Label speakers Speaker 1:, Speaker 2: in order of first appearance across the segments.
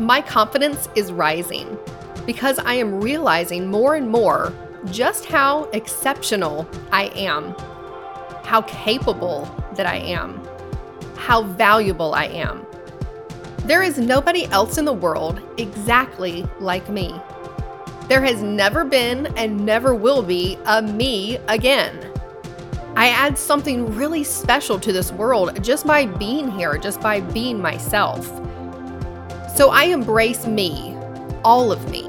Speaker 1: My confidence is rising because I am realizing more and more just how exceptional I am, how capable that I am, how valuable I am. There is nobody else in the world exactly like me. There has never been and never will be a me again. I add something really special to this world just by being here, just by being myself. So I embrace me, all of me.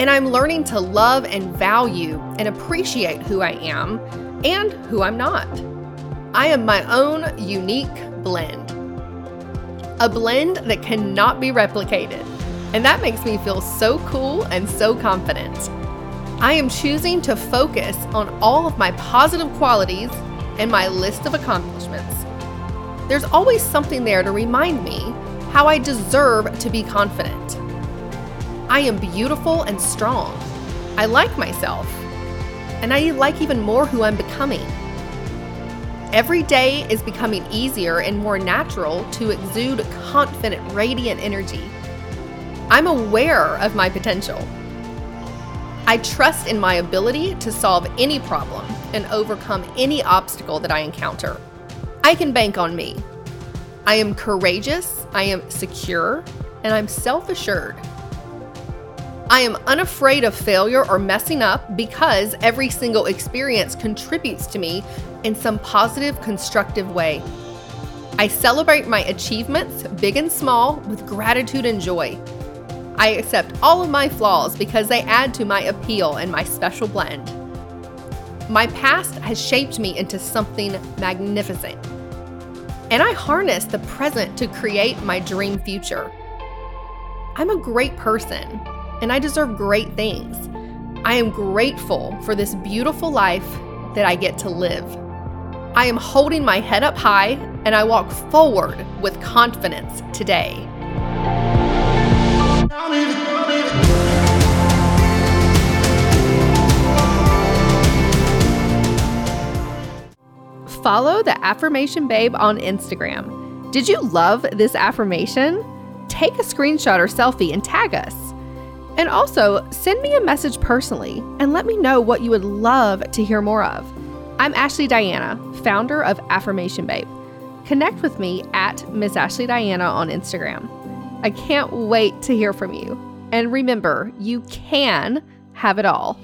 Speaker 1: And I'm learning to love and value and appreciate who I am and who I'm not. I am my own unique blend. A blend that cannot be replicated. And that makes me feel so cool and so confident. I am choosing to focus on all of my positive qualities and my list of accomplishments. There's always something there to remind me how I deserve to be confident. I am beautiful and strong. I like myself. And I like even more who I'm becoming. Every day is becoming easier and more natural to exude confident, radiant energy. I'm aware of my potential. I trust in my ability to solve any problem and overcome any obstacle that I encounter. I can bank on me. I am courageous, I am secure, and I'm self assured. I am unafraid of failure or messing up because every single experience contributes to me in some positive, constructive way. I celebrate my achievements, big and small, with gratitude and joy. I accept all of my flaws because they add to my appeal and my special blend. My past has shaped me into something magnificent. And I harness the present to create my dream future. I'm a great person and I deserve great things. I am grateful for this beautiful life that I get to live. I am holding my head up high and I walk forward with confidence today. Follow the Affirmation Babe on Instagram. Did you love this affirmation? Take a screenshot or selfie and tag us. And also, send me a message personally and let me know what you would love to hear more of. I'm Ashley Diana, founder of Affirmation Babe. Connect with me at Miss Ashley Diana on Instagram. I can't wait to hear from you. And remember, you can have it all.